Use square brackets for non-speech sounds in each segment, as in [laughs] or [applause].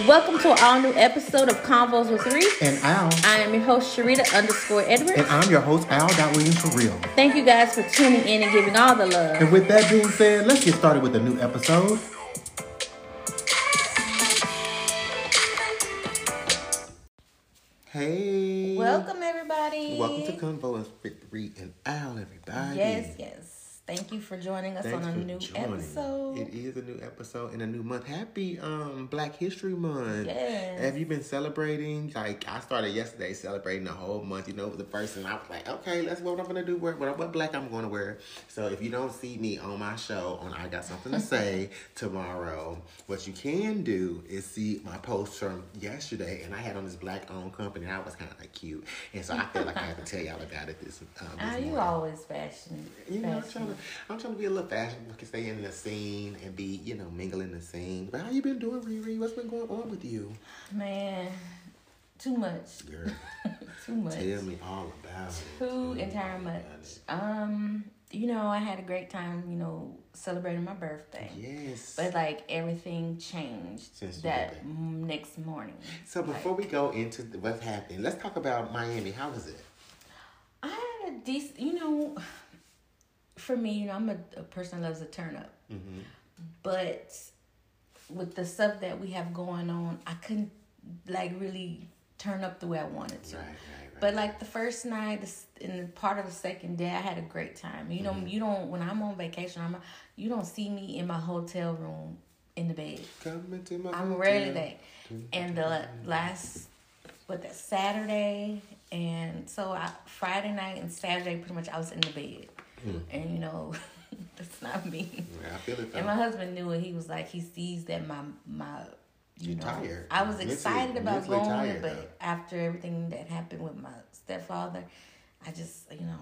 Welcome to an all new episode of Convos with Reese. And Al. I am your host, Sharita underscore Edwards. And I'm your host, Al. Williams for real. Thank you guys for tuning in and giving all the love. And with that being said, let's get started with a new episode. Hey. Welcome, everybody. Welcome to Convos with Reese and Al, everybody. Yes, yes. Thank you for joining us Thanks on a new joining. episode. It is a new episode in a new month. Happy um Black History Month. Yes. Have you been celebrating? Like I started yesterday celebrating the whole month. You know, the first and I was like, okay, that's what I'm gonna do. What what, what black I'm gonna wear. So if you don't see me on my show on I Got Something to [laughs] Say tomorrow, what you can do is see my post from yesterday, and I had on this black owned company. and I was kind of like cute, and so I feel like I have to tell y'all about it this. Um, this Ah, you always fashion. You know, trying to, I'm trying to be a little fashionable, can stay in the scene and be, you know, mingle in the scene. But how you been doing, Riri? What's been going on with you, Man, too much. girl? [laughs] Too much. Tell me all about it. Too entire much. Um, you know, I had a great time, you know, celebrating my birthday. Yes. But like everything changed Since that next morning. so before we go into the, what's happening, let's talk about Miami. How was it? I had a decent, you know, for me, you know, I'm a, a person that loves to turn up. Mm-hmm. But with the stuff that we have going on, I couldn't like really turn up the way I wanted to. Right, right, right. But like the first night, and part of the second day, I had a great time. You know, you don't when I'm on vacation, I'm you don't see me in my hotel room in the bed. Come into my I'm ready that. And the last, what that Saturday and so I, Friday night and Saturday, pretty much I was in the bed, Hmm. and you know, [laughs] that's not me. Yeah, I feel it. And my husband knew it. He was like, he sees that my my. You You're know, tired. I was Mentally- excited about going, tired, but though. after everything that happened with my stepfather, I just, you know,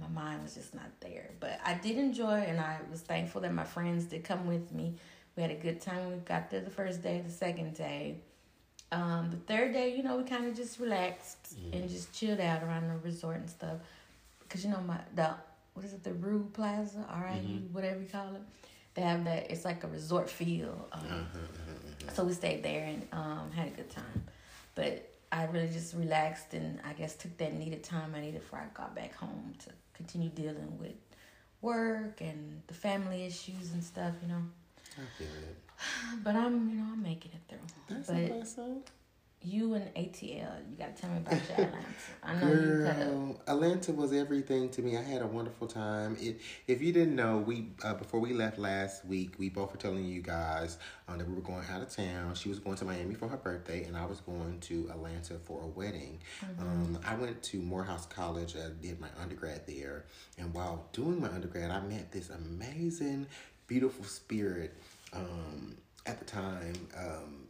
my mind was just not there. But I did enjoy, and I was thankful that my friends did come with me. We had a good time. We got there the first day, the second day. Um, the third day, you know, we kind of just relaxed Mm-hmm. and just chilled out around the resort and stuff. Cause you know my the what is it the Riu Plaza, R I U, Mm-hmm. whatever you call it. They have that. It's like a resort feel. Um, Uh-huh, So we stayed there and um, had a good time. But I really just relaxed and I guess took that needed time I needed before I got back home to continue dealing with work and the family issues and stuff. You know. I feel it. [sighs] But I'm, you know, I'm making it through. That's but a blessing. You and ATL, you gotta tell me about your Atlanta. I know you cut up. Girl, Atlanta was everything to me. I had a wonderful time. It, if you didn't know, we uh, before we left last week, we both were telling you guys um, that we were going out of town. She was going to Miami for her birthday, and I was going to Atlanta for a wedding. Um, I went to Morehouse College. I did my undergrad there, and while doing my undergrad, I met this amazing, beautiful spirit. Um, at the time, um,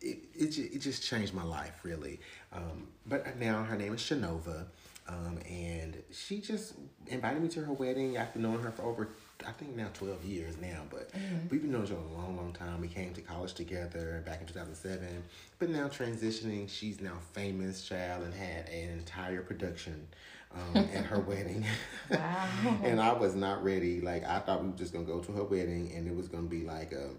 it it, it just changed my life really. Um, but now her name is Shanova, um, and she just invited me to her wedding after knowing her for over I think now twelve years now. But we've been knowing each other a long, long time. We came to college together back in two thousand seven. But now transitioning, she's now famous child and had an entire production. Um, at her [laughs] wedding, Wow. [laughs] and I was not ready. Like I thought we were just gonna go to her wedding, and it was gonna be like a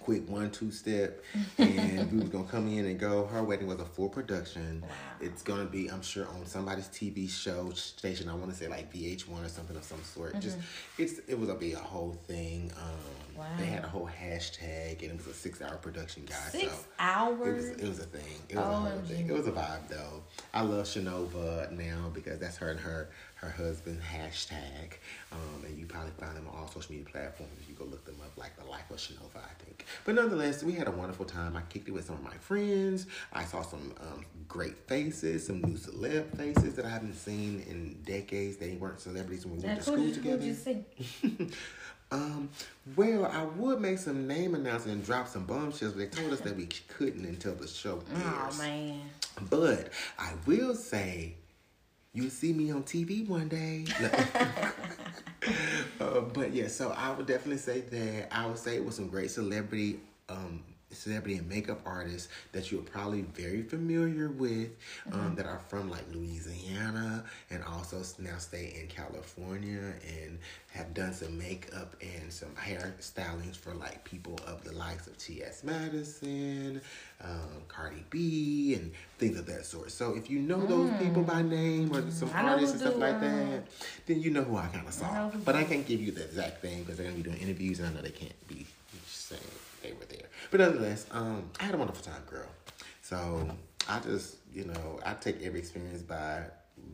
quick one two step and we was gonna come in and go her wedding was a full production it's gonna be i'm sure on somebody's tv show station i want to say like vh1 or something of some sort just it's it was gonna be a whole thing um Wow. they had a whole hashtag and it was a six hour production guys Six so it was, hours. it was a thing. It was a whole thing. It was a vibe though. I love Shanova now because that's her and her her husband hashtag. Um, and you probably find them on all social media platforms. You go look them up like the life of Shanova, I think. But nonetheless, we had a wonderful time. I kicked it with some of my friends. I saw some um, great faces, some new celeb faces that I haven't seen in decades. They weren't celebrities when we went to school did, together. you [laughs] see? Um, well, I would make some name announcement and drop some bombshells, but they told us that we couldn't until the show airs. Oh man. But I will say, you'll see me on TV one day. [laughs] uh, but yeah, so I would definitely say that I would say it was some great celebrity um, celebrity and makeup artists that you're probably very familiar with um, Mm-hmm. that are from like Louisiana and also now stay in California and have done some makeup and some hair stylings for like people of the likes of T.S. Madison, um, Cardi B, and things of that sort. So if you know those people by name or some Mm. I artists and stuff like that, then you know who I kind of I saw. who But I can't give you the exact thing because they're gonna be doing interviews and I know they can't be saying they were there. But nonetheless, um, I had a wonderful time, girl. So I just, you know, I take every experience by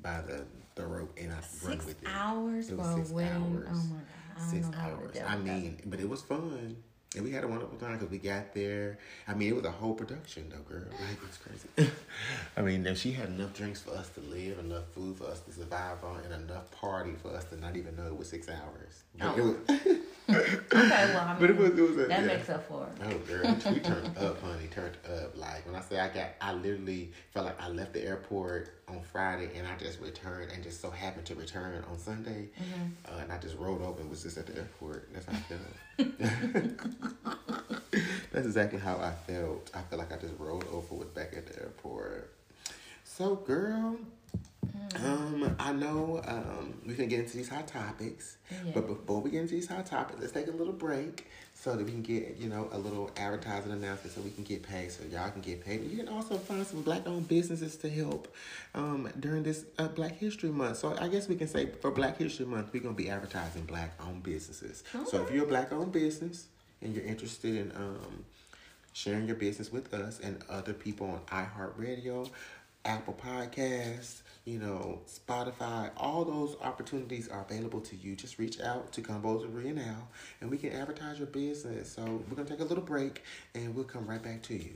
by the the rope and I run with it. hours It was six hours. Oh my god. I Six hours. I mean, but it was fun. And we had a wonderful time because we got there. I mean, it was a whole production, though, girl. Like, it's crazy. [laughs] I mean, she had enough drinks for us to live, enough food for us to survive on, and enough party for us to not even know it was six hours. But it Oh. was, [laughs] okay, well, I mean, [laughs] but it was, it was a, that yeah. makes up for it. Oh girl, we turned up, honey, turned up. Like when I say I got, I literally felt like I left the airport on Friday and I just returned and just so happened to return on Sunday, uh, and I just rolled over and was just at the airport. That's how I felt. [laughs] That's exactly how I felt. I feel like I just rolled over, with back at the airport. So, girl, um, I know um, we can get into these hot topics, Yeah. but before we get into these hot topics, let's take a little break so that we can get you know a little advertising announcement so we can get paid, so y'all can get paid. You can also find some black-owned businesses to help um, during this uh, Black History Month. So I guess we can say for Black History Month, we're gonna be advertising black-owned businesses. So if you're a black-owned business and you're interested in um, sharing your business with us and other people on iHeartRadio, Apple Podcasts, you know, Spotify, all those opportunities are available to you. Just reach out to Convos and Ria now and we can advertise your business. So we're gonna take a little break and we'll come right back to you.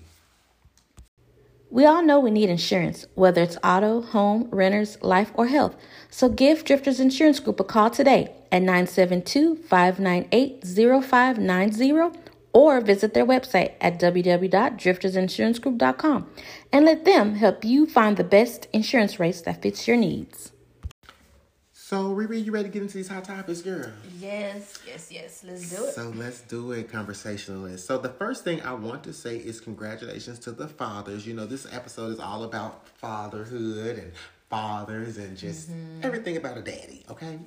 We all know we need insurance, whether it's auto, home, renters, life, or health. So give Drifters Insurance Group a call today at 972 598 0590 or visit their website at www.driftersinsurancegroup.com and let them help you find the best insurance rates that fits your needs. So Riri, you ready to get into these hot topics, girl? Yes, yes, yes. Let's do it. So let's do it, conversationalist. So the first thing I want to say is congratulations to the fathers. You know, this episode is all about fatherhood and fathers and just mm-hmm. everything about a daddy, okay?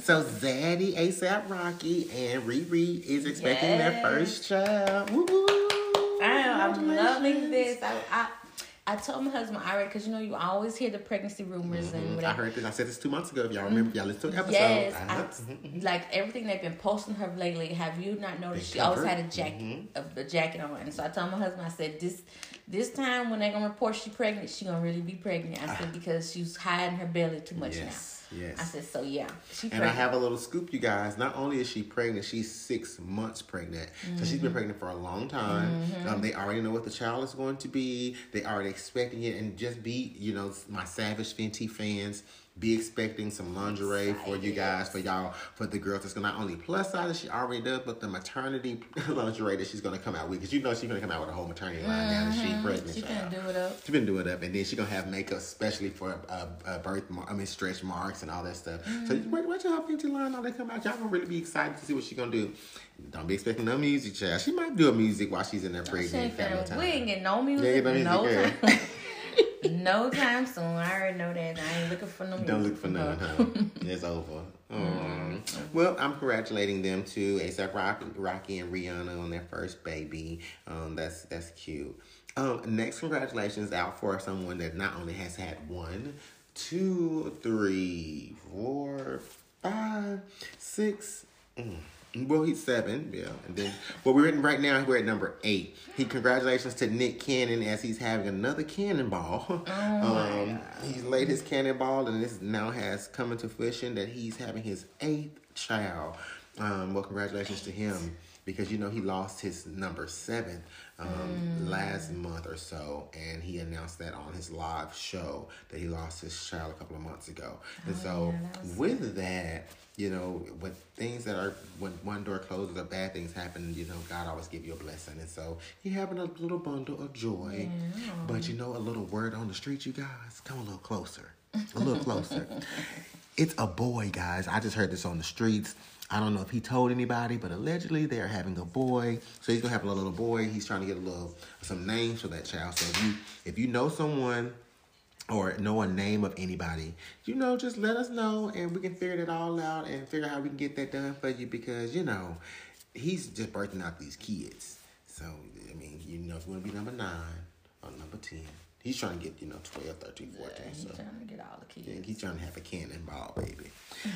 so Zaddy, ASAP Rocky, and Riri is expecting their first child. Woo-hoo. I'm, I'm loving this. I, I I told my husband I read because you know you always hear the pregnancy rumors and Mhm. I whatever. heard this. I said this two months ago. If y'all remember, y'all listened to the episode. Yes, Uh-huh. I, like everything they've been posting her lately. Have you not noticed? They She always had a jacket, a, a jacket on. And so I told my husband, I said this this time when they're gonna report she pregnant, she gonna really be pregnant. I said because she's hiding her belly too much Yes, now. Yes. I said so yeah, she And I have a little scoop, you guys. Not only is she pregnant, she's six months pregnant. So she's been pregnant for a long time. Um, they already know what the child is going to be. They already expecting it. And just be, you know, my Savage Fenty fans, be expecting some lingerie for you guys, for y'all, for the girls. It's gonna not only plus size that she already does, but the maternity [laughs] lingerie that she's gonna come out with. Because you know she's gonna come out with a whole maternity line now that she's pregnant. she can do it up. She's been doing it up, and then she gonna have makeup especially for uh, uh birth, mar- I mean stretch marks and all that stuff. So wait, watch y'all Fenty line all that come out. Y'all gonna really be excited to see what she gonna do. Don't be expecting no music, child. She might do a music while she's in there She pregnant. ain't family time. we ain't getting no music. Yeah, no music, no time. soon. I already know that. I ain't looking for no. Don't look for none, huh? [laughs] it's over. Aw. Well, I'm congratulating them too. ASAP Rocky, Rocky and Rihanna on their first baby. Um, that's that's cute. Um, next congratulations out for someone that not only has had one, two, three, four, five, six. Mm. Well, he's seven, yeah. And then, well, we're in right now. We're at number eight. He congratulations to Nick Cannon as he's having another cannonball. [laughs] um, he's laid his cannonball, and this now has come into fruition that he's having his eighth child. Um, well, congratulations to him because you know he lost his number seven um, last month or so, and he announced that on his live show that he lost his child a couple of months ago. And so, yeah, that with that, you know, when things that are when one door closes or bad things happen, you know, God always give you a blessing. And so he having a little bundle of joy. But you know, a little word on the street, you guys, come a little closer. A little closer. [laughs] it's a boy, guys. I just heard this on the streets. I don't know if he told anybody, but allegedly they are having a boy. So he's gonna have a little boy. He's trying to get a little some names for that child. So if you if you know someone or know a name of anybody, you know, just let us know and we can figure it all out and figure out how we can get that done for you because, you know, he's just birthing out these kids. So, I mean, you know, if you want to be number nine or number 10, he's trying to get, you know, 12, 13, 14. Yeah, he's so. trying to get all the kids. Yeah, he's trying to have a cannonball, baby.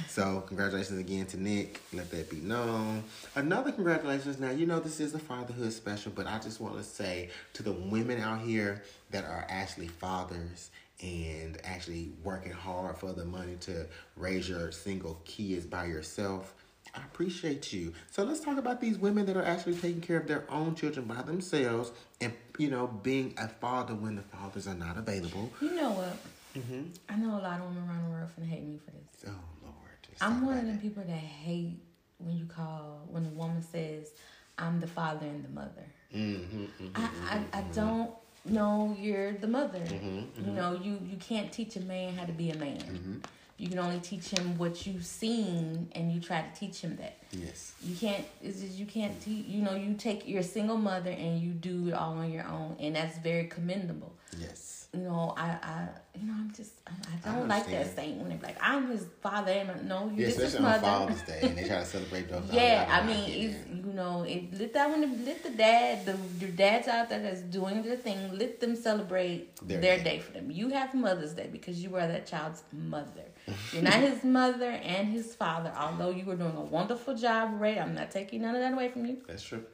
so, congratulations again to Nick. Let that be known. Another congratulations. Now, you know this is a fatherhood special, but I just want to say to the women out here that are actually fathers and actually working hard for the money to raise your single kids by yourself. I appreciate you. So let's talk about these women that are actually taking care of their own children by themselves and, you know, being a father when the fathers are not available. You know what? Mm-hmm. I know a lot of women around the world finna hate me for this. Oh, Lord. I'm one of the them people that hate when you call when a woman says I'm the father and the mother. Mm-hmm, mm-hmm I, I, mm-hmm, I don't know you're the mother. Mm-hmm, You know you you can't teach a man how to be a man. You can only teach him what you've seen, and you try to teach him that. Yes. You can't. It's just you can't teach. You know, you take you're single mother and you do it all on your own, and that's very commendable. Yes. You know, I, I, you know, I'm just, I, I I don't like that understand. saying when they're like, I'm his father, and no, Yeah, you're just his especially on. Father's Day, and they try to celebrate those. [laughs] Yeah, I I mean, you know, it, let that one, let the dad, the, the dads out there that's doing their thing, let them celebrate Their their, day. day. for them. You have Mother's Day because you are that child's mother. You're not his [laughs] mother and his father, although you were doing a wonderful job, Ray. I'm not taking none of that away from you, That's true.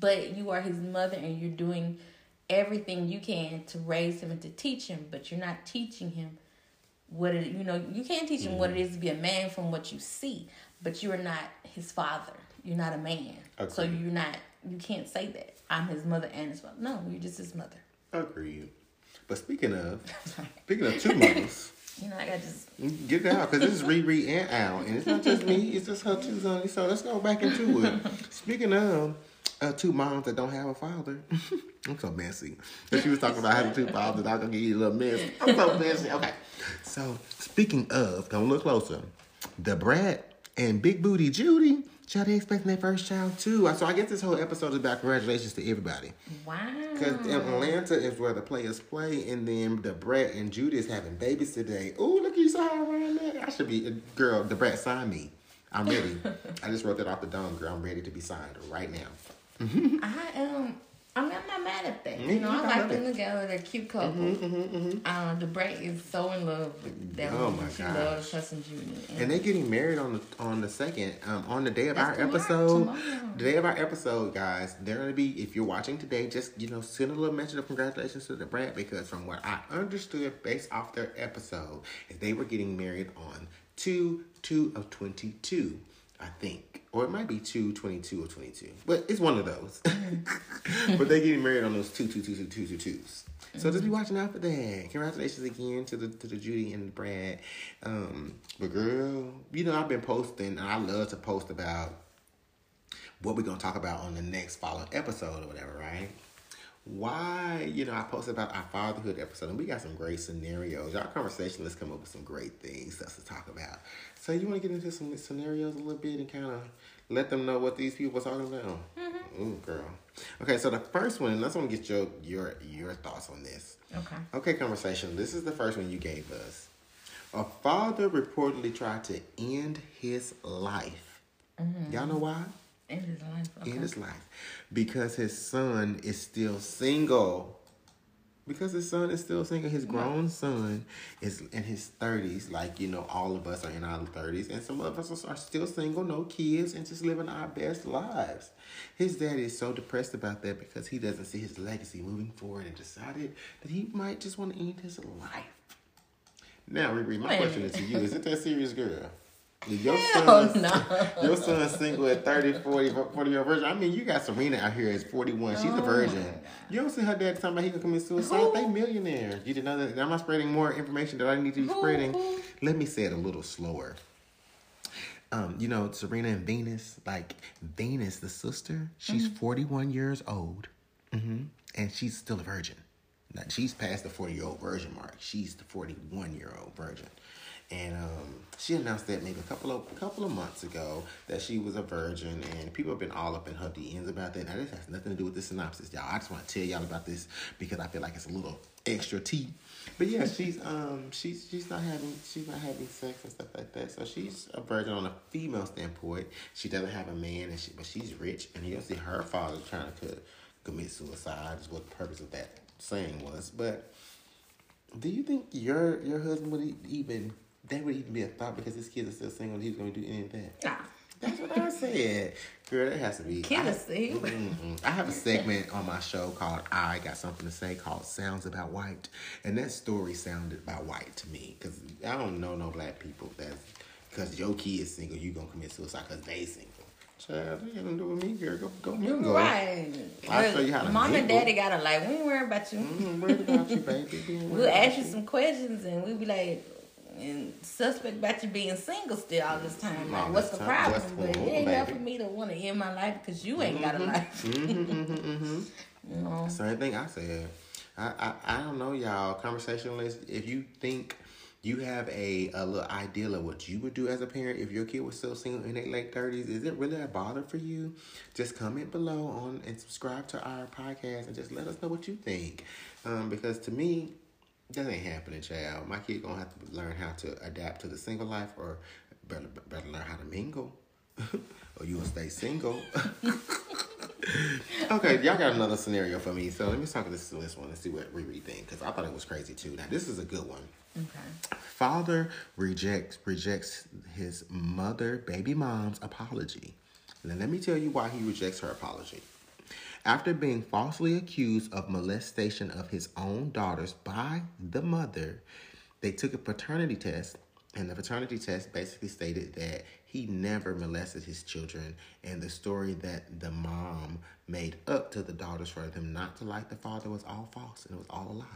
but you are his mother and you're doing everything you can to raise him and to teach him, but you're not teaching him what it, you know, you can't teach him what it mm-hmm. is to be a man from what you see, but you are not his father. You're not a man. So you're not, you can't say that. I'm his mother and his father. No, you're just his mother. Agreed. But speaking of, [laughs] speaking of two mothers, [laughs] You know, I got just, get it out because this is Riri and Al, and it's not just me; it's just her too, honey. So let's go back into it. [laughs] Speaking of uh, two moms that don't have a father, [laughs] I'm so messy. But she was talking about having two fathers. I'm gonna give you a little mess. I'm so messy. Okay. So speaking of, come a little closer. The Brat and Big Booty Judy. Child, they expecting their first child too. So I guess this whole episode is about congratulations to everybody. wow. Because Atlanta is where the players play, and then the Brat and Judy is having babies today. Ooh, look at you sign around there. I should be, girl, the Brat signed me. I'm ready. [laughs] I just wrote that off the dome, girl. I'm ready to be signed right now. I am. I mean, I'm not mad at that. You know, I like them together. They're cute couple. Um, the Brat is so in love with them. Oh, my she gosh. loves Cousin Judy. And they're getting married on the on the second, um, on the day of our tomorrow, episode. tomorrow. The day of our episode, guys, they're gonna be. If you're watching today, just you know, send a little mention of congratulations to the Brat because from what I understood, based off their episode, is they were getting married on two two of twenty two. I think, or it might be two twenty two or twenty two, but it's one of those. [laughs] but they're getting married on those two two two two two two twos. So just be watching out for that. Congratulations again to the to the Judy and the Brat. Um, but girl, you know I've been posting, and I love to post about what we're gonna talk about on the next following episode or whatever, right? Why, you know, I posted about our fatherhood episode, and we got some great scenarios. Our conversation, let's come up with some great things to talk about. So, you want to get into some scenarios a little bit and kind of let them know what these people are talking about? Mm-hmm. Ooh, girl. Okay, so the first one, and I just want to get your your your thoughts on this. Okay. Okay, conversation. This is the first one you gave us. A father reportedly tried to end his life. Mm-hmm. Y'all know why? In his life. Okay. End his life because his son is still single. Because his son is still single, his grown son is in his thirties. Like you know, all of us are in our thirties, and some of us are still single, no kids, and just living our best lives. His dad is so depressed about that because he doesn't see his legacy moving forward, and decided that he might just want to end his life. Now, Riri, my question is to you: Is it that serious, girl? Is your Hell son, no. [laughs] your son's single at 30, 40, 40 year virgin. I mean, you got Serena out here at 41. She's Oh a virgin. You don't see her dad talking about he can commit suicide. Who? They millionaires. You didn't know that. I'm not spreading more information that I need to be Who? spreading. Let me say it a little slower. Um, you know, Serena and Venus, like Venus, the sister, she's Mm-hmm. 41 years old. hmm And she's still a virgin. Now, she's past the 40 year old virgin mark. She's the 41 year old virgin. And um, she announced that maybe a couple of couple of months ago that she was a virgin, and people have been all up in her DMs about that. Now this has nothing to do with the synopsis, y'all. I just want to tell y'all about this because I feel like it's a little extra tea. But yeah, she's um she's she's not having she's not having sex and stuff like that. So she's a virgin on a female standpoint. She doesn't have a man, and she but she's rich, and you don't see her father trying to commit suicide. Is what the purpose of that saying was. But do you think your your husband would even that would even be a thought because his kids are still single? He's going to do any of that? Nah. That's what I said. Girl, that has to be. Kid I. I have a segment on my show called I Got Something to Say called Sounds About White. And that story sounded about white to me. Because I don't know no black people that's. Because your kid is single, you going to commit suicide because they single. Child, they got to do with me, girl. Go, go mingle. Right. I'll show you how to Mom and daddy gotta like, we ain't worried about you. Mm, worried about you, baby. [laughs] We'll ask you some questions and we'll be like, and suspect about you being single still all this time. Like, what's the problem? What's but it ain't enough for me to want to end my life because you ain't got a life. Mm-hmm, mm-hmm, mm-hmm. [laughs] You know? Same thing I said. I, I I don't know, y'all. Conversationalists, if you think you have a, a little ideal of what you would do as a parent if your kid was still single in their late thirties, is it really a bother for you? Just comment below on and subscribe to our podcast and just let us know what you think. Um, because to me, that ain't happening, child. My kid gonna have to learn how to adapt to the single life, or better better learn how to mingle, [laughs] or you will stay single. [laughs] okay, y'all got another scenario for me. So let me talk this this one and see what Riri think because I thought it was crazy too. Now this is a good one. Okay. Father rejects rejects his mother, baby mom's apology. Now let me tell you why he rejects her apology. After being falsely accused of molestation of his own daughters by the mother, they took a paternity test, and the paternity test basically stated that he never molested his children, and the story that the mom made up to the daughters for them not to like the father was all false and it was all a lie.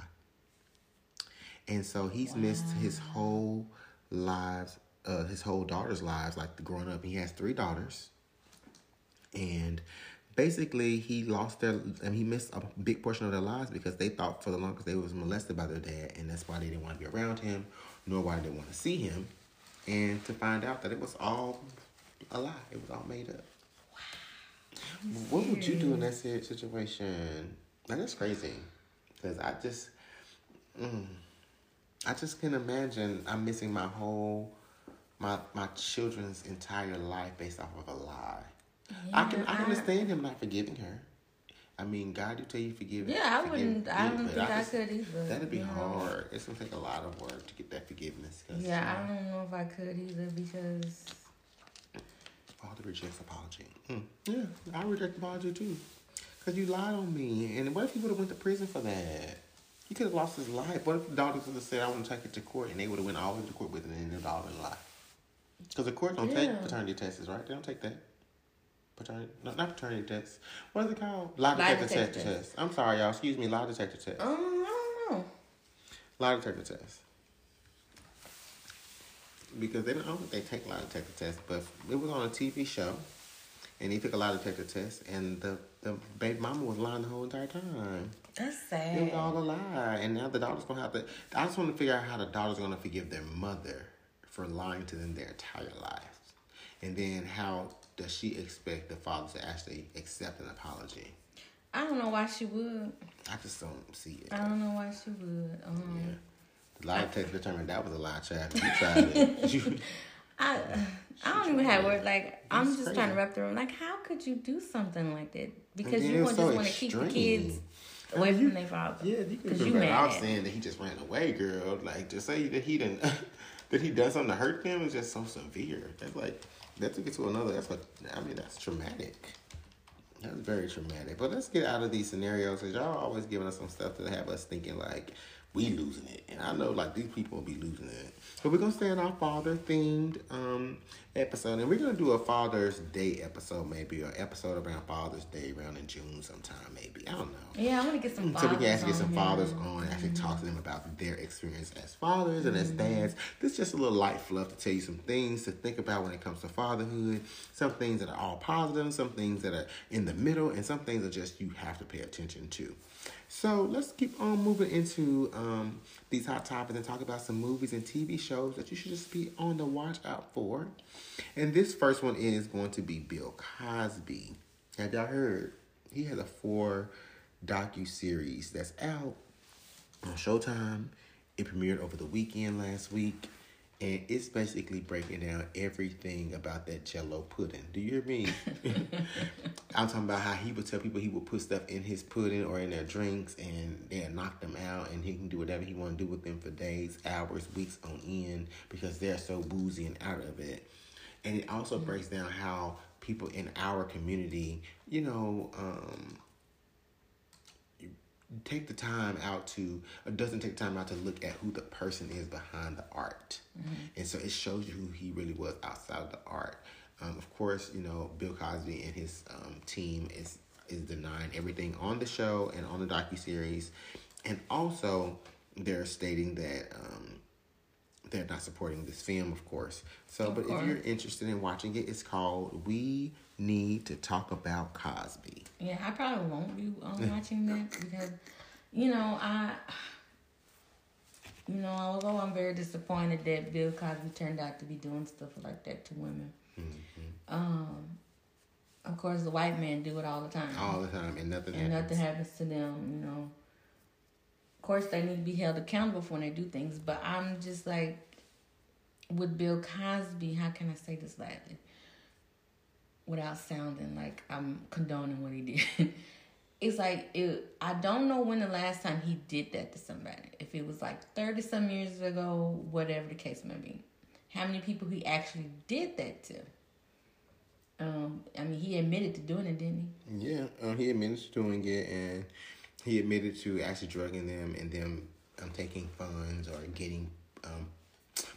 And so he's missed his whole lives, uh, his whole daughter's lives, like growing up. He has three daughters, and basically he lost their, and he missed a big portion of their lives because they thought for the longest they was molested by their dad, and that's why they didn't want to be around him, nor why they didn't want to see him, and to find out that it was all a lie. It was all made up. wow. What would you do in that situation? Now that's crazy, because I just, mm, I just can imagine I'm missing my whole, my my children's entire life based off of a lie. I can I Yeah, can understand him not forgiving her. I mean, God do tell you forgive. Yeah, I wouldn't. I yeah, don't think I just- could either. That'd be you know? hard. It's gonna take a lot of work to get that forgiveness. Yeah, you I don't know if I could either because Father rejects apology. Mm. Yeah, I reject apology too. Cause you lied on me, and what if he would have went to prison for that? He could have lost his life. What if the daughter would have said, "I want to take it to court," and they would have went all the way to court with it, and the daughter lied? Because the court don't Yeah. take paternity tests, right? They don't take that. Paternity, no, not paternity tests. What is it called? Lie detector detector test. test. test. I'm sorry, y'all. Excuse me. Lie detector test. um, I don't know. Lie detector test. Because they don't, I don't think they take lie detector tests, but it was on a TV show, and he took a lie detector test, and the the baby mama was lying the whole entire time. That's It was sad. all a lie, and now the daughter's gonna have to. I just want to figure out how the daughter's gonna forgive their mother for lying to them their entire lives, and then how does she expect the father to actually accept an apology? I don't know why she would. I just don't see it. I don't know why she would. Um, Yeah. The lie detector determined that was a lie, child. You tried it. [laughs] You, I I don't even have words. Like I'm just crazy. trying to wrap the room. Like how could you do something like that? Because you just so want to keep the kids away from their father. Yeah, you could 'Cause have you been better off mad. saying that he just ran away, girl. Like to say that he didn't [laughs] that he done something to hurt them is just so severe. That's like that took it to another. That's what I mean. That's traumatic. That's very traumatic. But let's get out of these scenarios because y'all are always giving us some stuff to have us thinking like we losing it, and I know like these people will be losing it. But we're gonna stay in our father themed um episode, and we're gonna do a Father's Day episode, maybe or episode around Father's Day around in June sometime, maybe. I don't know. Yeah, I want to get some. So we can actually get some fathers on and actually talk to them about their experience as fathers and as dads. This is just a little light fluff to tell you some things to think about when it comes to fatherhood. Some things that are all positive, some things that are in the middle, and some things that just you have to pay attention to. So let's keep on moving into um, these hot topics and talk about some movies and TV shows that you should just be on the watch out for. And this first one is going to be Bill Cosby. Have y'all heard? He has a four docu series that's out on Showtime. It premiered over the weekend last week, and it's basically breaking down everything about that Jello pudding. Do you hear me? [laughs] I'm talking about how he would tell people he would put stuff in his pudding or in their drinks, and they'll knock them out, and he can do whatever he want to do with them for days, hours, weeks on end because they're so boozy and out of it. And it also breaks down how people in our community, you know, um, take the time out to or doesn't take time out to look at who the person is behind the art. And so it shows you who he really was outside of the art. Um, of course you know bill cosby and his um, team is is denying everything on the show and on the docu-series. And also they're stating that um, they're not supporting this film of course. So Of but course. if you're interested in watching it it's called we need to talk about cosby Yeah, I probably won't be um, watching that because, you know, I, you know, although I'm very disappointed that Bill Cosby turned out to be doing stuff like that to women. Mm-hmm. Um, of course, the white men do it all the time, all the time and nothing and happens nothing happens to them. You know, of course, they need to be held accountable for when they do things. But I'm just like, with Bill Cosby, how can I say this lightly? Without sounding like I'm condoning what he did. [laughs] it's like it, I don't know when the last time he did that to somebody. If it was like thirty some years ago, whatever the case may be. How many people he actually did that to? Um, I mean, he admitted to doing it, didn't he? Yeah, um, he admitted to doing it, and he admitted to actually drugging them and them um, taking funds or getting um,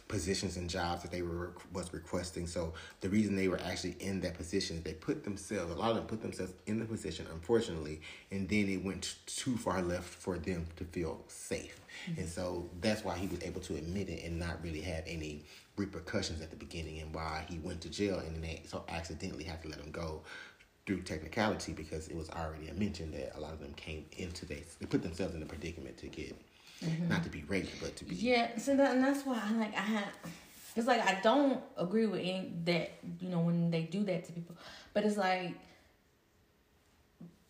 positions and jobs that they were was requesting. So the reason they were actually in that position is they put themselves. A lot of them put themselves in the position, unfortunately, and then it went too far left for them to feel safe. Mm-hmm. And so that's why he was able to admit it and not really have any repercussions at the beginning, and why he went to jail and then they so accidentally had to let him go through technicality because it was already mentioned that a lot of them came into this they put themselves in a predicament to get Mm-hmm. not to be raped but to be? Yeah. So that, and that's why I like I had. It's like I don't agree with any that you know when they do that to people, but it's like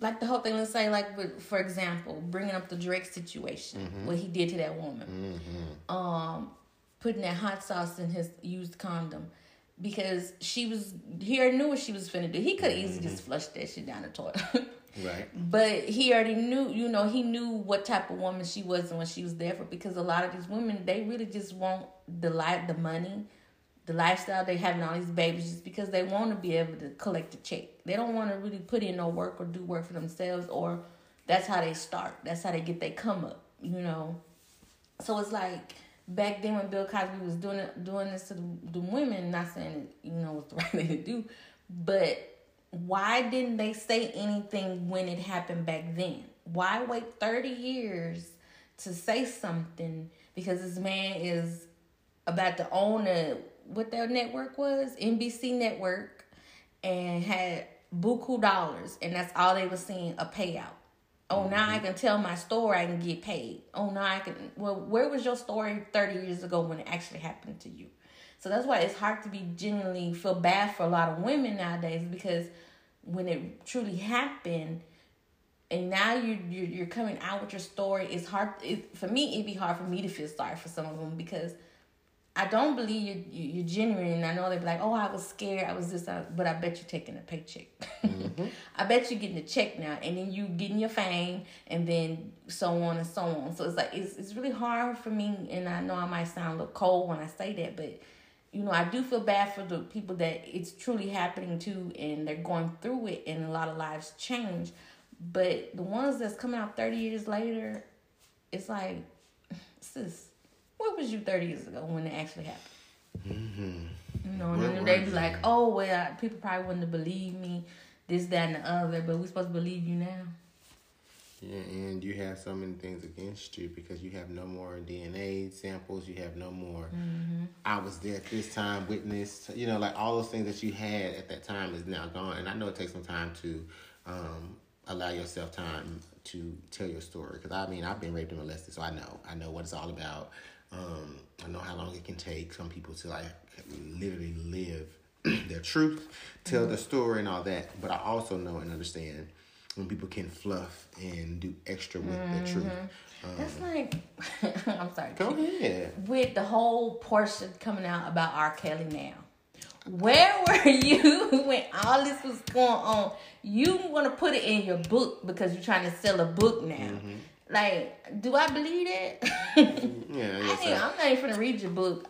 like the whole thing. Let's say like for example, bringing up the Drake situation, mm-hmm. what he did to that woman, mm-hmm. um, putting that hot sauce in his used condom. Because she was, he already knew what she was finna do. He could easily just flush that shit down the toilet. [laughs] right But he already knew, you know, he knew what type of woman she was and what she was there for. Because a lot of these women, they really just want the life, the money, the lifestyle. They having all these babies just because they want to be able to collect a check. They don't want to really put in no work or do work for themselves. Or that's how they start. That's how they get their come up. You know. So it's like back then when Bill Cosby was doing it, doing this to the, the women. Not saying you know, was the [laughs] right thing to do, but why didn't they say anything when it happened back then? Why wait 30 years to say something because this man is about to own a what that network was, NBC network, and had buku dollars, and that's all they were seeing a payout. Oh, now I mm-hmm. can tell my story, I can get paid. Oh, now I can. Well, where was your story 30 years ago when it actually happened to you? So that's why it's hard to be genuinely feel bad for a lot of women nowadays because when it truly happened, and now you you're, you're coming out with your story, it's hard. It, for me, it'd be hard for me to feel sorry for some of them because I don't believe you, you you're genuine. I know they're like, oh, I was scared, I was this, I, but I bet you're taking a paycheck. Mm-hmm. [laughs] I bet you're getting a check now, and then you getting your fame, and then so on and so on. So it's like it's it's really hard for me, and I know I might sound a little cold when I say that, but you know I do feel bad for the people that it's truly happening to, and they're going through it, and a lot of lives change. But the ones that's coming out thirty years later, it's like, sis, what was you thirty years ago when it actually happened? You know, and then they be like, "Oh well, people probably wouldn't believe me, this, that, and the other." But we supposed to believe you now. Yeah, and you have so many things against you because you have no more DNA samples. You have no more. Mm-hmm. I was there at this time, witnessed. You know, like all those things that you had at that time is now gone. And I know it takes some time to um, allow yourself time to tell your story. Because I mean, I've been raped and molested, so I know. I know what it's all about. Um, I know how long it can take some people to like literally live [clears throat] their truth, tell the story, and all that. But I also know and understand when people can fluff and do extra with the truth. Um, That's like, [laughs] I'm sorry. go ahead. With the whole Porsha coming out about R. Kelly now. Where [laughs] were you [laughs] when all this was going on? You want to put it in your book because you're trying to sell a book now. Mm-hmm. Like, do I believe that? Yeah, I ain't, sir. I'm not even gonna read your book.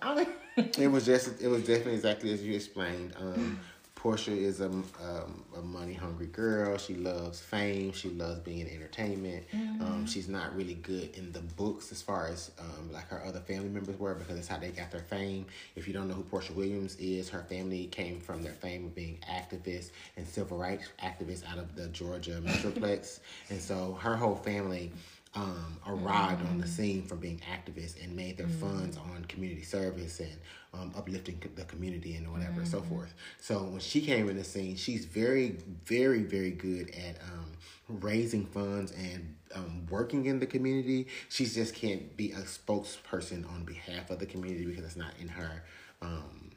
It was just it was definitely exactly as you explained. Um, Porsha is a, um, a money hungry girl. She loves fame. She loves being in entertainment. Um, she's not really good in the books as far as um, like her other family members were because that's how they got their fame. If you don't know who Porsha Williams is, her family came from their fame of being activists and civil rights activists out of the Georgia Metroplex. [laughs] and so her whole family um, arrived on the scene from being activists and made their funds on community service and um, uplifting the community and whatever and so forth. So when she came in the scene, she's very, very, very good at um, raising funds and um, working in the community. She just can't be a spokesperson on behalf of the community because it's not in her. Um,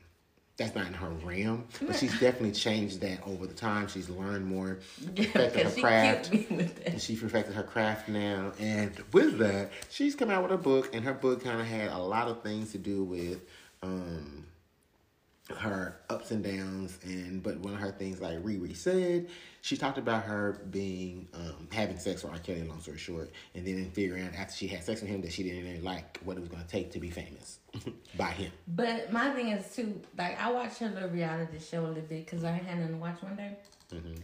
that's not in her realm, but she's definitely changed that over the time. She's learned more, [laughs] perfected her she craft. killed me with that. And she perfected her craft now. And with that, she's come out with a book, and her book kind of had a lot of things to do with um, her ups and downs. And but one of her things, like Riri said, she talked about her being um, having sex with R. Kelly. Long story short, and then figuring out after she had sex with him that she didn't really like what it was going to take to be famous [laughs] by him. But my thing is too, like I watched her little reality show a little bit because I had nothing to watch one day. Mhm.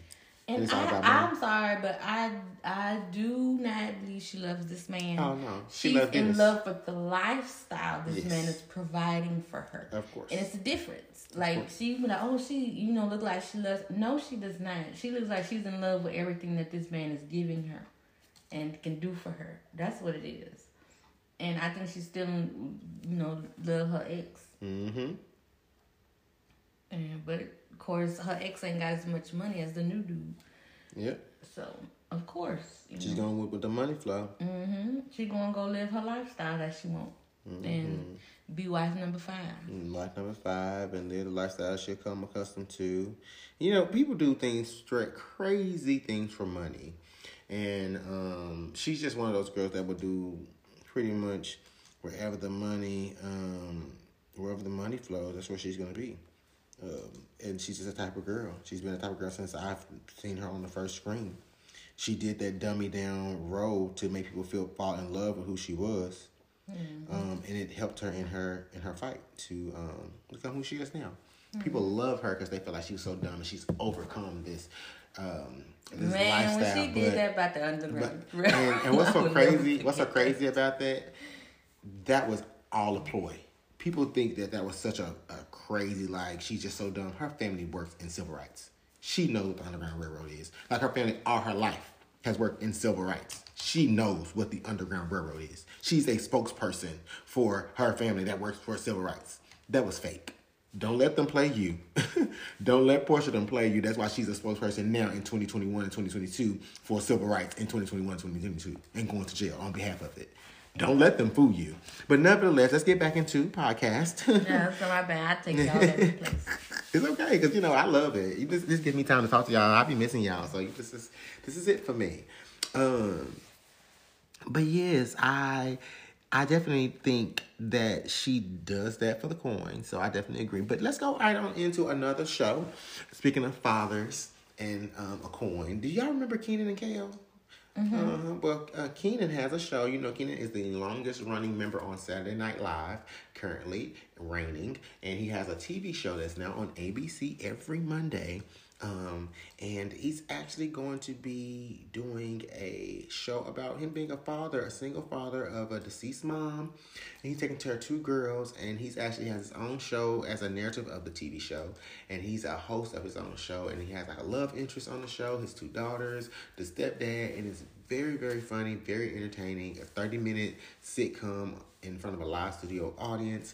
And It's all I, about money. I'm sorry, but I I do not believe she loves this man. Oh no, she She's loves in love with the lifestyle this Yes. man is providing for her. Of course. And it's a difference. Like she be like, oh, she, you know, look like she loves. No, she does not. She looks like she's in love with everything that this man is giving her, and can do for her. That's what it is. And I think she's still, you know, love her ex. Mm-hmm. And but course, her ex ain't got as much money as the new dude. Yep. So of course, you She's know, going with, with the money flow. Mm-hmm. she gonna go live her lifestyle that she want, Mm-hmm. and be wife number five. Mm, Life number five, and live the lifestyle she'll come accustomed to. You know, people do things straight crazy things for money, and um, she's just one of those girls that would do pretty much wherever the money, um, wherever the money flows, that's where she's gonna be. Um, and she's just a type of girl. She's been a type of girl since I've seen her on the first screen. She did that dummy down role to make people feel fall in love with who she was um, and it helped her in her in her fight to um, become who she is now. People love her because they feel like she was so dumb and she's overcome this um, this Man, when lifestyle. she did but, that about the underground, but [laughs] and, and what's so crazy? What's so crazy about that? That was all a ploy. People think that that was such a, a crazy like she's just so dumb. Her family works in civil rights. She knows what the Underground Railroad is. Like her family all her life has worked in civil rights. She knows what the Underground Railroad is. She's a spokesperson for her family that works for civil rights. That was fake. Don't let them play you. [laughs] Don't let Porsha them play you. That's why she's a spokesperson now in 2021 and 2022 for civil rights in 2021 and 2022 and going to jail on behalf of it. Don't let them fool you. But nevertheless, let's get back into podcast. [laughs] Yeah, so my bad. I take y'all place. [laughs] It's okay because you know I love it. You just, just give me time to talk to y'all. I'll be missing y'all, so you- this is this is it for me. Um, but yes, I I definitely think that she does that for the coin. So I definitely agree. But let's go right on into another show. Speaking of fathers and um, a coin, do y'all remember Kenan and Kel? Uh, well, uh, Kenan has a show. You know, Kenan is the longest running member on Saturday Night Live, currently reigning, and he has a TV show that's now on ABC every Monday. Um, and he's actually going to be doing a show about him being a father, a single father of a deceased mom. And he's taking care of two girls, and he's actually has his own show as a narrative of the TV show. And he's a host of his own show, and he has like a love interest on the show, his two daughters, the stepdad, and it's very, very funny, very entertaining. A 30 minute sitcom in front of a live studio audience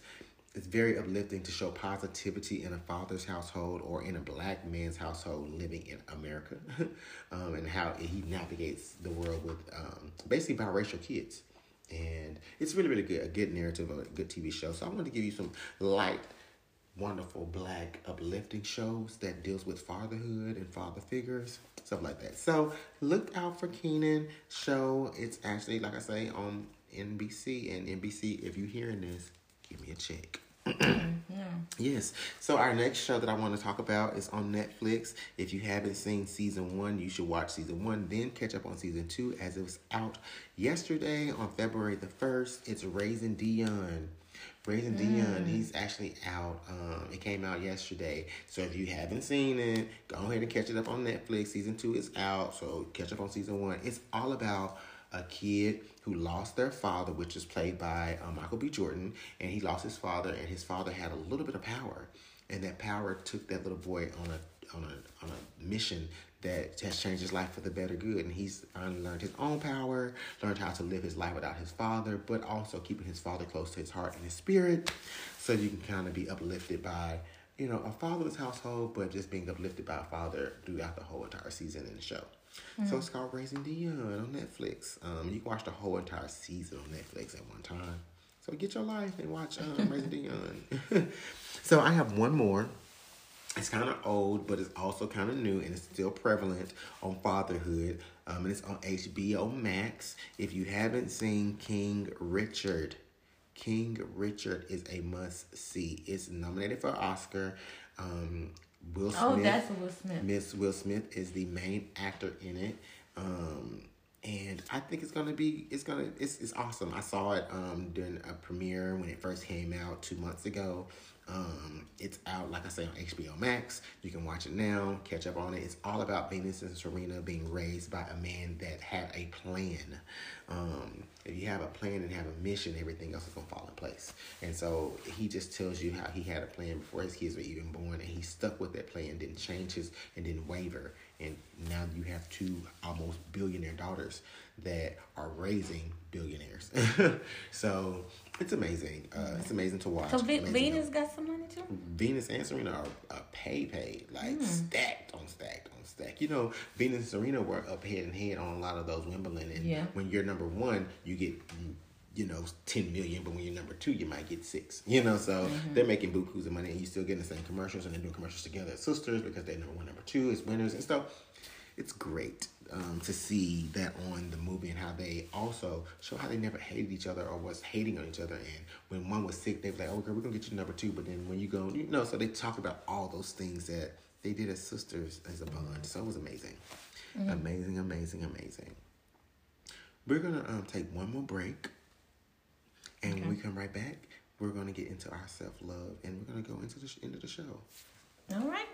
it's very uplifting to show positivity in a father's household or in a black man's household living in America, [laughs] um, and how he navigates the world with um, basically biracial kids. And it's really, really good, a good narrative, a good TV show. So I wanted to give you some light, wonderful black uplifting shows that deals with fatherhood and father figures, stuff like that. So look out for Kenan show. It's actually, like I say, on NBC. And NBC, if you're hearing this, give me a check. Yeah. [clears throat] Yes. So our next show that I want to talk about is on Netflix. If you haven't seen season one, you should watch season one, then catch up on season two as it was out yesterday on February the first. It's Raising Dion. Raising mm. Dion, he's actually out. Um, it came out yesterday. So if you haven't seen it, go ahead and catch it up on Netflix. Season two is out, so catch up on season one. It's all about a kid who lost their father, which is played by uh, Michael B. Jordan, and he lost his father, and his father had a little bit of power, and that power took that little boy on a on a on a mission that has changed his life for the better good, and he's learned his own power, learned how to live his life without his father, but also keeping his father close to his heart and his spirit, so you can kind of be uplifted by you know a fatherless household, but just being uplifted by a father throughout the whole entire season in the show. Mm. So it's called Raising Dion on Netflix. Um, you can watch the whole entire season on Netflix at one time. So get your life and watch um, [laughs] Raising Dion. [laughs] so I have one more. It's kind of old, but it's also kind of new and it's still prevalent on fatherhood. Um, and it's on HBO Max. If you haven't seen King Richard, King Richard is a must see. It's nominated for Oscar. Um, Will oh, Smith. Oh, that's Will Smith. Miss Will Smith is the main actor in it. Um, and I think it's gonna be it's gonna it's it's awesome. I saw it um during a premiere when it first came out two months ago. Um, it's out, like I say, on HBO Max. You can watch it now, catch up on it. It's all about Venus and Serena being raised by a man that had a plan. Um, if you have a plan and have a mission, everything else is gonna fall in place. And so he just tells you how he had a plan before his kids were even born, and he stuck with that plan, didn't change his, and didn't waver. And now you have two almost billionaire daughters that are raising billionaires. [laughs] so it's amazing. Uh, it's amazing to watch. So v- Venus got some money too. Venus and Serena are, are pay paid, like mm. stacked on stacked on stacked. You know, Venus and Serena were up head and head on a lot of those Wimbledon, and yeah. when you're number one, you get you know, 10 million, but when you're number two, you might get six. You know, so mm-hmm. they're making bukus of money and you still getting the same commercials and they're doing commercials together as sisters because they're number one, number two as winners and stuff. It's great um, to see that on the movie and how they also show how they never hated each other or was hating on each other. And when one was sick, they were like, "Oh, girl, we're gonna get you number two. But then when you go, you know, so they talk about all those things that they did as sisters as a bond. So it was amazing, mm-hmm. amazing, amazing, amazing. We're gonna um, take one more break, and okay. when we come right back, we're gonna get into our self love, and we're gonna go into the sh- into the show. All right.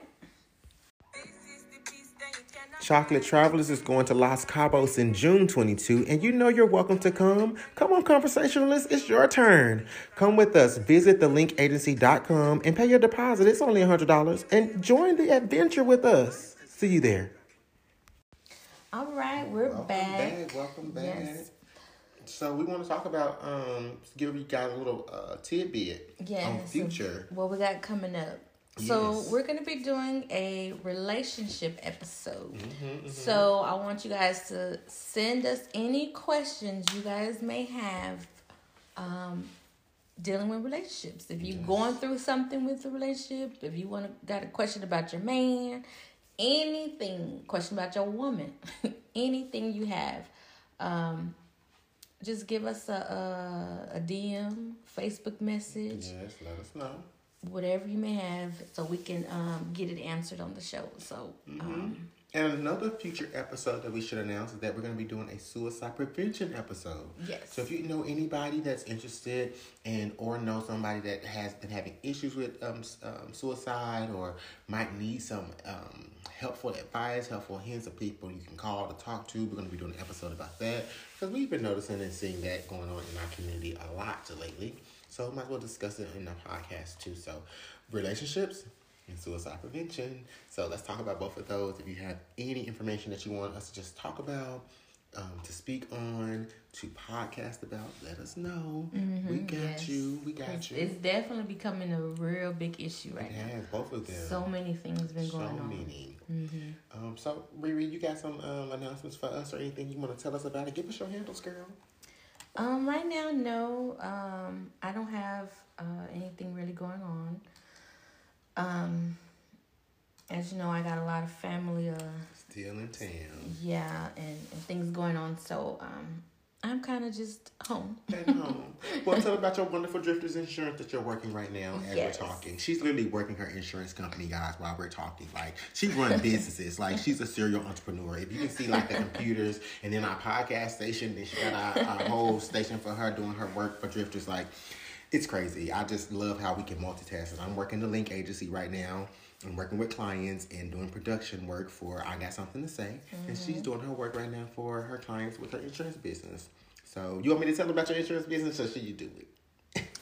Chocolate Travelers is going to Los Cabos in June 22, and you know you're welcome to come. Come on, conversationalist, it's your turn. Come with us. Visit thelinkAgency.com and pay your deposit. It's only $100 and join the adventure with us. See you there. All right, we're welcome back. back. Welcome back. Yes. So we want to talk about um give you guys a little uh, tidbit yes. on future. What we got coming up. So yes. we're gonna be doing a relationship episode. Mm-hmm, mm-hmm. So I want you guys to send us any questions you guys may have um, dealing with relationships. If you're yes. going through something with the relationship, if you want to got a question about your man, anything, question about your woman, [laughs] anything you have, um, just give us a, a, a DM, Facebook message. Yes, let us know whatever you may have so we can um, get it answered on the show. So, mm-hmm. um, And another future episode that we should announce is that we're going to be doing a suicide prevention episode. Yes. So if you know anybody that's interested and or know somebody that has been having issues with um, um suicide or might need some um helpful advice, helpful hints of people you can call to talk to, we're going to be doing an episode about that because we've been noticing and seeing that going on in our community a lot lately. So might as well discuss it in the podcast too. So relationships and suicide prevention. So let's talk about both of those. If you have any information that you want us to just talk about, um, to speak on, to podcast about, let us know. Mm-hmm, we got yes. you. We got it's, you. It's definitely becoming a real big issue right it now. Has, both of them. So many things been going on. so. Many. Mm-hmm. Um, so, Riri, you got some um, announcements for us or anything you want to tell us about it? Give us your handles, girl. Um, right now, no. Um, I don't have uh, anything really going on. Um, as you know, I got a lot of family. Uh, Still in town. Yeah, and, and things going on. So um, I'm kind of just home. At home. Well, tell about your wonderful Drifters Insurance that you're working right now as yes. we're talking. She's literally working her insurance company, guys, while we're talking. Like, she runs businesses. like, she's a serial entrepreneur. If you can see, like, the computers and then our podcast station, then she got our, our whole station for her doing her work for Drifters. Like, it's crazy. I just love how we can multitask. And I'm working the Link Agency right now. I'm working with clients and doing production work for I Got Something to Say. Mm-hmm. And she's doing her work right now for her clients with her insurance business. So you want me to tell them about your insurance business or should you do it?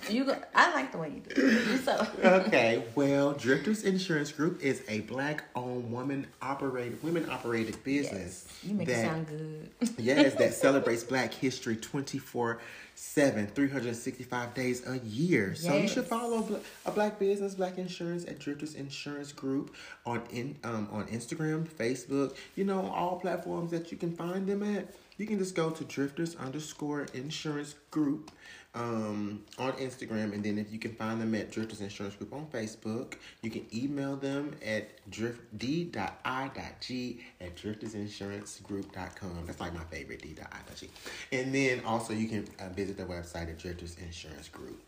You go, I like the way you do it. So. [laughs] okay, well, Drifters Insurance Group is a black-owned, woman-operated, women-operated business. Yes, you make that, it sound good. [laughs] yes, that [laughs] celebrates Black History twenty-four seven, 365 days a year. Yes. So you should follow a black business, black insurance at Drifters Insurance Group on in um, on Instagram, Facebook, you know, all platforms that you can find them at. You can just go to Drifters underscore insurance group um, on Instagram, and then if you can find them at Drifters Insurance Group on Facebook, you can email them at drift d.i.g at driftersinsurancegroup.com. That's like my favorite d.i.g. And then also you can uh, visit their website at Drifters Insurance Group.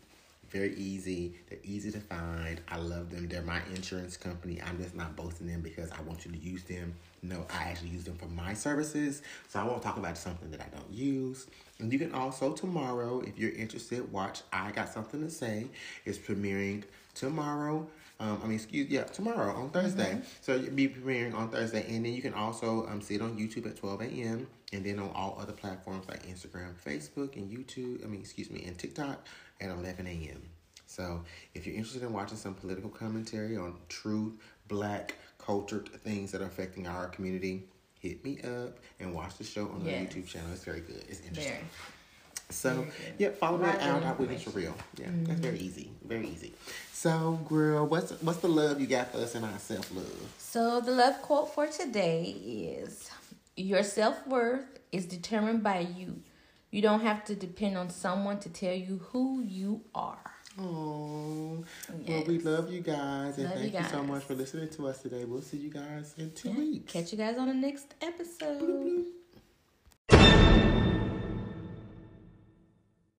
Very easy. They're easy to find. I love them. They're my insurance company. I'm just not boasting them because I want you to use them. No, I actually use them for my services. So I won't talk about something that I don't use. And you can also tomorrow, if you're interested, watch I Got Something to Say. It's premiering tomorrow. Um, I mean, excuse yeah, tomorrow on Thursday. Mm-hmm. So you'll be premiering on Thursday, and then you can also um see it on YouTube at twelve a.m. and then on all other platforms like Instagram, Facebook, and YouTube. I mean, excuse me, and TikTok at eleven a.m. So if you're interested in watching some political commentary on true Black cultured things that are affecting our community, hit me up and watch the show on yes. the YouTube channel. It's very good. It's interesting. Very. So yeah, follow me out at Witness for real. Yeah, mm-hmm. that's very easy. Very easy. So, girl, what's what's the love you got for us in our self love? So the love quote for today is your self worth is determined by you. You don't have to depend on someone to tell you who you are. Oh, yes. well, we love you guys, and love thank you, you, so much for listening to us today. We'll see you guys in two yeah. weeks. Catch you guys on the next episode. Bloop, bloop.